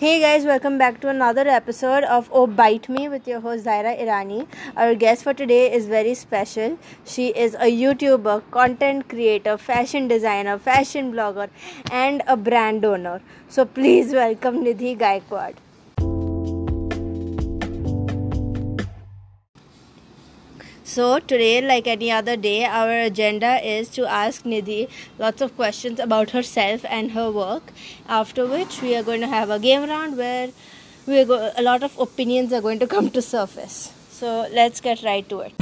Hey guys, welcome back to another episode of Oh Bite Me with your host Zaira Irani. Our guest for today is very special. She is a YouTuber, content creator, fashion designer, fashion blogger, and a brand owner. So please welcome Nidhi Gaikwad. So, today, like any other day, our agenda is to ask Nidhi lots of questions about herself and her work. After which, we are going to have a game round where we go- a lot of opinions are going to come to surface. So, let's get right to it.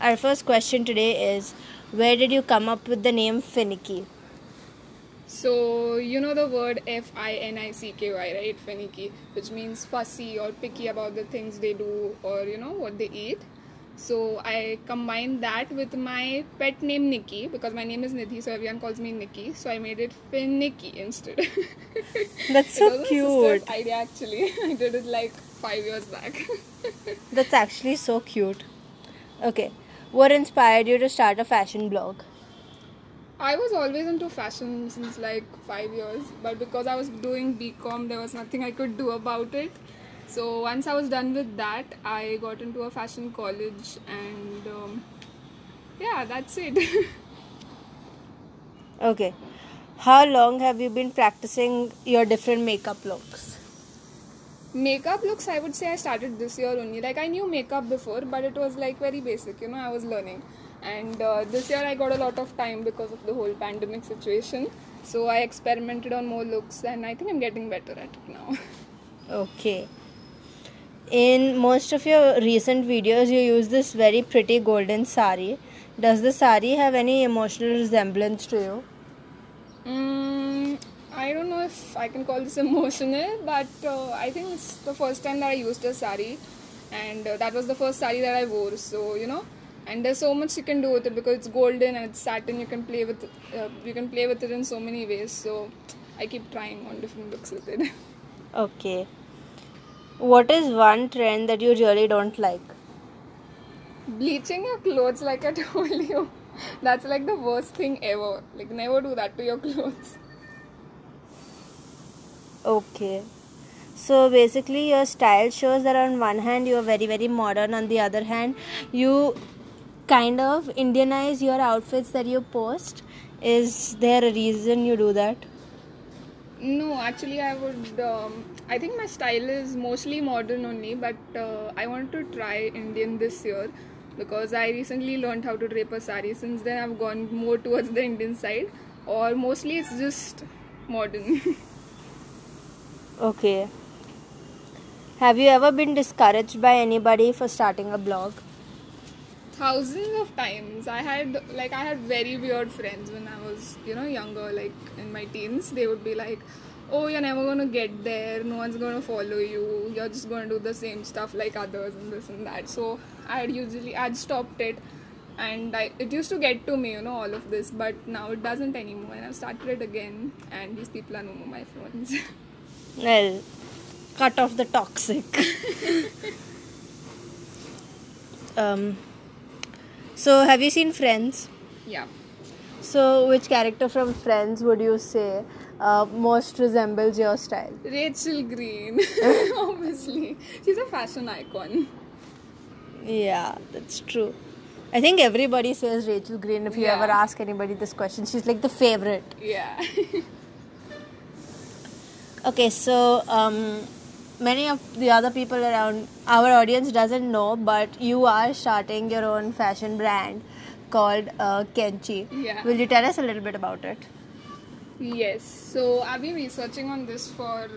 Our first question today is Where did you come up with the name Finicky? So you know the word F I N I C K Y, right? Finicky, which means fussy or picky about the things they do or you know what they eat. So I combined that with my pet name Nikki because my name is Nidhi, so everyone calls me Nikki. So I made it Finicky instead. That's so cute. idea actually. I did it like five years back. That's actually so cute. Okay. What inspired you to start a fashion blog? I was always into fashion since like five years, but because I was doing BCom, there was nothing I could do about it. So once I was done with that, I got into a fashion college, and um, yeah, that's it. Okay. How long have you been practicing your different makeup looks? makeup looks, I would say I started this year only. Like I knew makeup before, but it was like very basic, you know. I was learning, and uh, this year I got a lot of time because of the whole pandemic situation. So I experimented on more looks, and I think I'm getting better at it now. Okay. In most of your recent videos, you use this very pretty golden sari. Does the sari have any emotional resemblance to you? Mm, I don't know if I can call this emotional, but uh, I think it's the first time that I used a sari, and uh, that was the first sari that I wore. So you know, and there's so much you can do with it because it's golden and it's satin. You can play with it, uh, you can play with it in so many ways. So I keep trying on different looks with it. Okay. What is one trend that you really don't like? Bleaching your clothes, like I told you, that's like the worst thing ever. Like never do that to your clothes. Okay. So basically, your style shows that on one hand you are very, very modern, on the other hand, you kind of Indianize your outfits that you post. Is there a reason you do that? No, actually, I would. Um, I think my style is mostly modern only, but uh, I want to try Indian this year because I recently learned how to drape a sari. Since then, I've gone more towards the Indian side, or mostly it's just modern. Okay. Have you ever been discouraged by anybody for starting a blog? Thousands of times. I had like I had very weird friends when I was you know younger, like in my teens. They would be like, "Oh, you're never gonna get there. No one's gonna follow you. You're just gonna do the same stuff like others and this and that." So I had usually I'd stopped it, and I, it used to get to me, you know, all of this. But now it doesn't anymore, and I've started it again. And these people are no more my friends. Well, cut off the toxic. um, so, have you seen Friends? yeah. So, which character from Friends would you say uh, most resembles your style? Rachel Green, obviously, she's a fashion icon. Yeah, that's true. I think everybody says Rachel Green if you Yeah. ever ask anybody this question. She's like the favorite. Yeah. Okay, so um, many of the other people around our audience doesn't know, but you are starting your own fashion brand called uh, Kenchi. Yeah. Will you tell us a little bit about it? Yes. So I've been researching on this for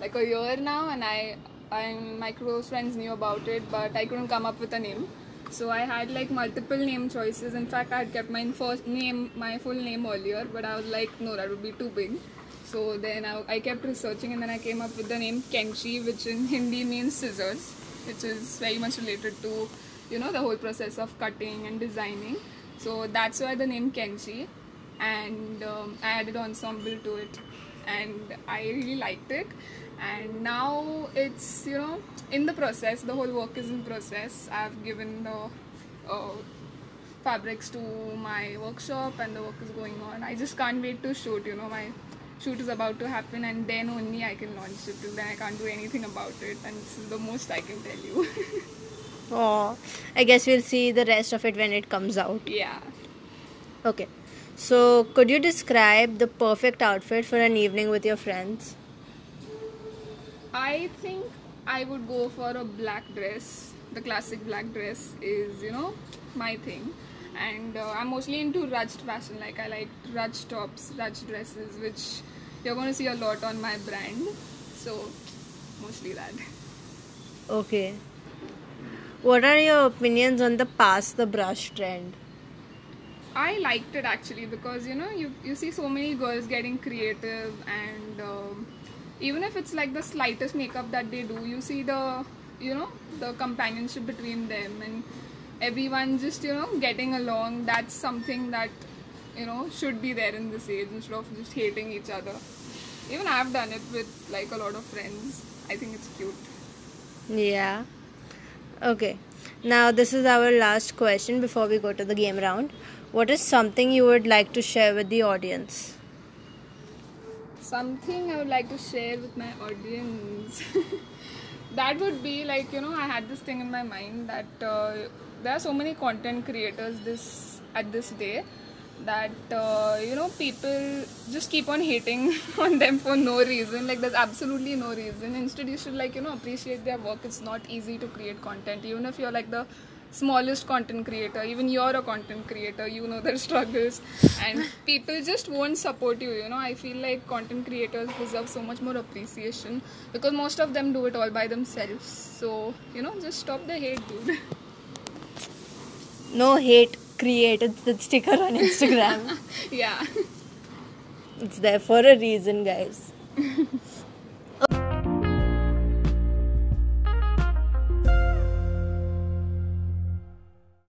like a year now, and I, I, my close friends knew about it, but I couldn't come up with a name. So I had like multiple name choices. In fact, I had kept my first name, my full name earlier, but I was like, no, that would be too big. So then I, I kept researching, and then I came up with the name Kenchi, which in Hindi means scissors, which is very much related to, you know, the whole process of cutting and designing. So that's why the name Kenchi and um, I added ensemble to it, and I really liked it. And now it's you know in the process. The whole work is in process. I've given the uh, fabrics to my workshop and the work is going on. I just can't wait to shoot, you know, my shoot is about to happen and then only I can launch it. Till then I can't do anything about it and this is the most I can tell you. Oh, I guess we'll see the rest of it when it comes out. yeah. Okay. So, could you describe the perfect outfit for an evening with your friends? I think I would go for a black dress. The classic black dress is, you know, my thing. And uh, I'm mostly into ruched fashion. Like I like ruched tops, ruched dresses, which you're going to see a lot on my brand. So mostly that. Okay. What are your opinions on the pass the brush trend? I liked it actually because you know you you see so many girls getting creative and um, even if it's like the slightest makeup that they do, you see the you know the companionship between them and everyone just you know getting along. That's something that you know should be there in this age instead of just hating each other. Even I've done it with like a lot of friends. I think it's cute. Yeah. Okay. Now, this is our last question before we go to the game round. What is something you would like to share with the audience? something I would like to share with my audience. that would be like you know I had this thing in my mind that uh, there are so many content creators this at this day that uh, you know people just keep on hating on them for no reason. Like there's absolutely no reason. Instead you should like you know appreciate their work. It's not easy to create content. Even if you're like the smallest content creator even you're a content creator you know their struggles. And people just won't support you you know. I feel like content creators deserve so much more appreciation because most of them do it all by themselves. So you know just stop the hate dude No hate, create. It's the sticker on Instagram. yeah it's there for a reason, guys.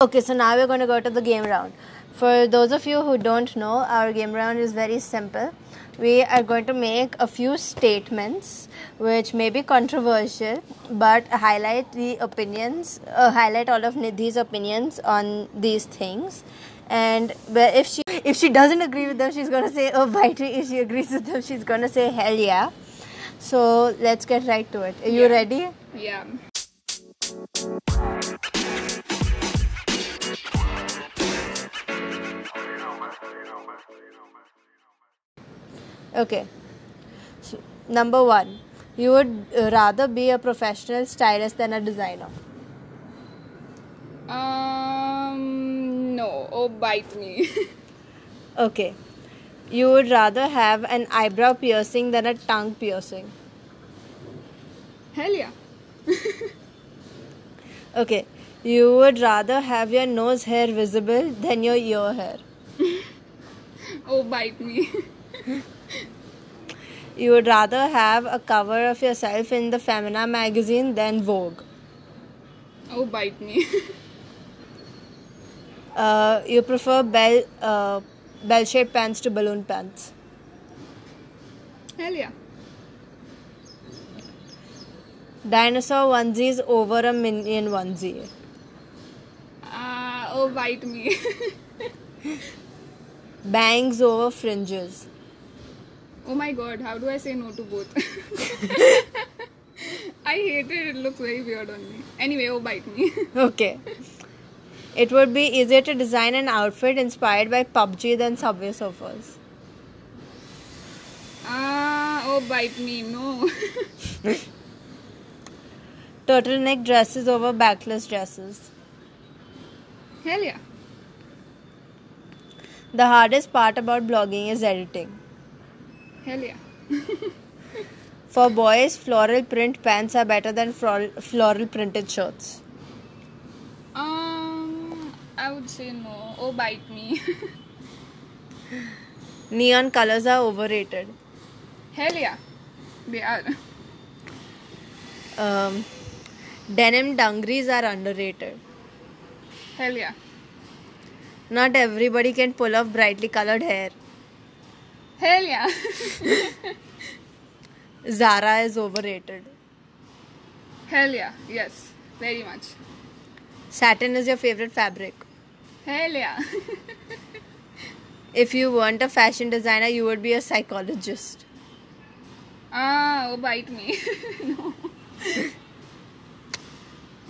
Okay, so now we're going to go to the game round. For those of you who don't know, our game round is very simple. We are going to make a few statements which may be controversial but highlight the opinions, uh, highlight all of Nidhi's opinions on these things. And if she if she doesn't agree with them, she's gonna say oh me. If she agrees with them, she's gonna say hell yeah. So let's get right to it. Are you Yeah. ready? yeah Okay. So, number one, you would uh, rather be a professional stylist than a designer. um no oh bite me Okay. You would rather have an eyebrow piercing than a tongue piercing. hell yeah Okay. You would rather have your nose hair visible than your ear hair. oh bite me You would rather have a cover of yourself in the Femina magazine than Vogue. oh bite me Uh, you prefer bell uh, bell-shaped pants to balloon pants. hell yeah Dinosaur onesies over a minion onesie. uh, oh bite me Bangs over fringes. Oh my god, how do I say no to both? I hate it, it looks very weird on me. Anyway, oh bite me. Okay. It would be easier to design an outfit inspired by PUBG than Subway Surfers. Ah, oh bite me, no. Turtleneck dresses over backless dresses. Hell yeah. The hardest part about blogging is editing. Hell yeah. For boys, floral print pants are better than floral, printed shirts. Um, I would say no. Oh bite me. Neon colors are overrated. Hell yeah. They are. Um, denim dungarees are underrated. Hell yeah. Not everybody can pull off brightly colored hair. Hell yeah. Zara is overrated. Hell yeah. Yes. Very much. Satin is your favorite fabric. Hell yeah. If you weren't a fashion designer, you would be a psychologist. ah, oh, bite me. no.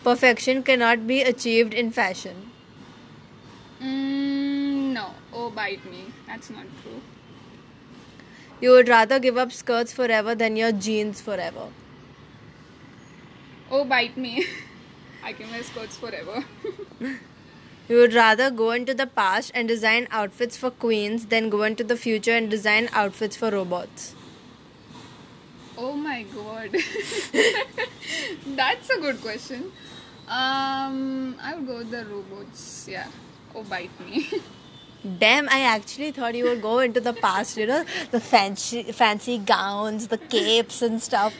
Perfection cannot be achieved in fashion. Mm, no. Oh, bite me. That's not true. You would rather give up skirts forever than your jeans forever. Oh, bite me. I can wear skirts forever. You would rather go into the past and design outfits for queens than go into the future and design outfits for robots. oh my god. That's a good question. Um, I would go with the robots. Yeah. Oh, bite me. Damn, I actually thought you would go into the past, you know, the fancy fancy gowns, the capes and stuff.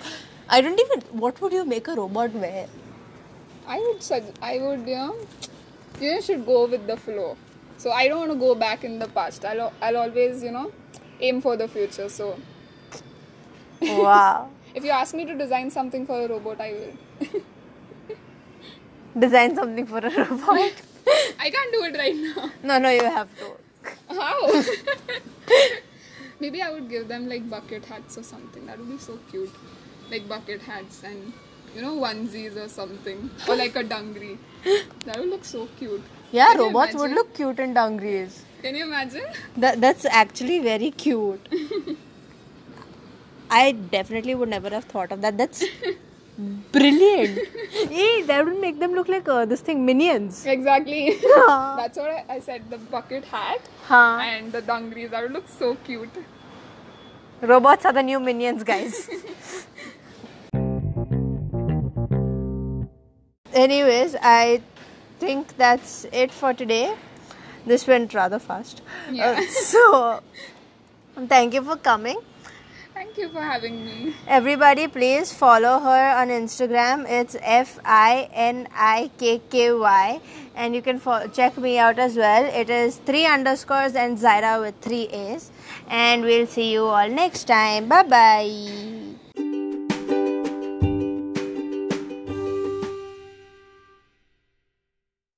I don't even what would you make a robot wear? I would sug- I would you know you know, should go with the flow. So I don't want to go back in the past. I'll I'll always you know aim for the future. So Wow. if you ask me to design something for a robot, I will. Design something for a robot. I can't do it right now. No, no, you have to. How? Maybe I would give them like bucket hats or something. That would be so cute. Like bucket hats and you know onesies or something, or like a dungaree. That would look so cute. Yeah, Can robots would look cute in dungarees. Can you imagine? That that's actually very cute. I definitely would never have thought of that. That's brilliant. hey, that would make them look like uh, this thing minions. Exactly. That's what I, I said. The bucket hat Huh. and the dungarees. That would look so cute. Robots are the new minions, guys. Anyways, I think that's it for today. This went rather fast. Yeah. Uh, so, thank you for coming. Thank you for having me. Everybody, please follow her on Instagram. It's F I N I K K Y, and you can fo- check me out as well. It is three underscores and Zaira with three A's. And we'll see you all next time. Bye bye.